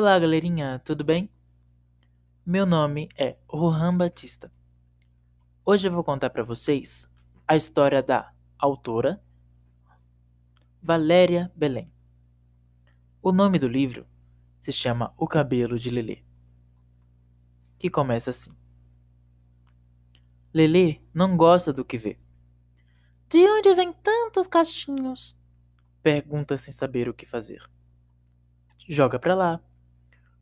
Olá, galerinha, tudo bem? Meu nome é Rohan Batista. Hoje eu vou contar para vocês a história da autora Valéria Belém. O nome do livro se chama O Cabelo de Lelê, que começa assim. Lelê não gosta do que vê. De onde vem tantos cachinhos? Pergunta sem saber o que fazer. Joga pra lá,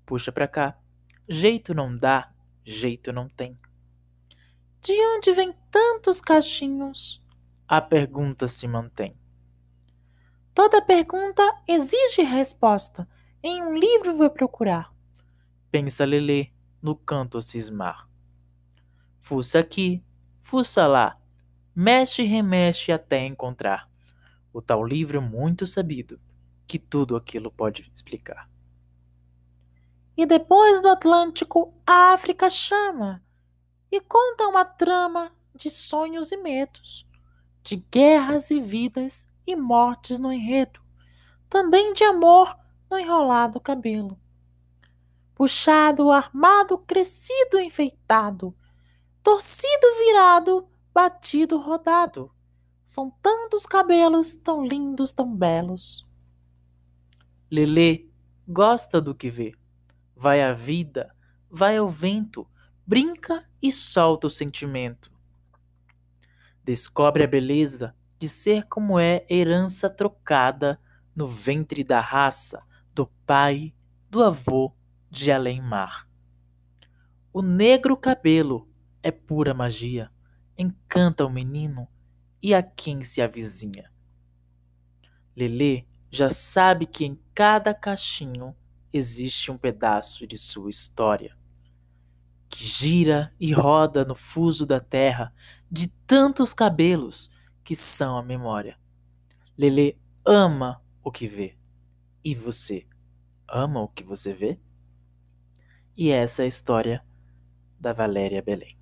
puxa pra cá. Jeito não dá, jeito não tem. De onde vem tantos cachinhos? A pergunta se mantém. Toda pergunta exige resposta. Em um livro vou procurar. Pensa Lelê no canto a cismar. Fuça aqui, fuça lá, mexe e remexe até encontrar o tal livro muito sabido que tudo aquilo pode explicar. E depois do Atlântico, a África chama e conta uma trama de sonhos e medos, de guerras e vidas e mortes no enredo, também de amor no enrolado cabelo. Puxado, armado, crescido, enfeitado, torcido, virado, batido, rodado. São tantos cabelos, tão lindos, tão belos. Lelê gosta do que vê. Vai à vida, vai ao vento, brinca e solta o sentimento. Descobre a beleza de ser como é herança trocada no ventre da raça, do pai, do avô, de além-mar. O negro cabelo é pura magia, encanta o menino e a quem se avizinha. Lelê já sabe que em cada cachinho existe um pedaço de sua história, que gira e roda no fuso da terra de tantos cabelos que são a memória. Lelê ama o que vê. E você ama o que você vê? E essa é a história da Valéria Belém.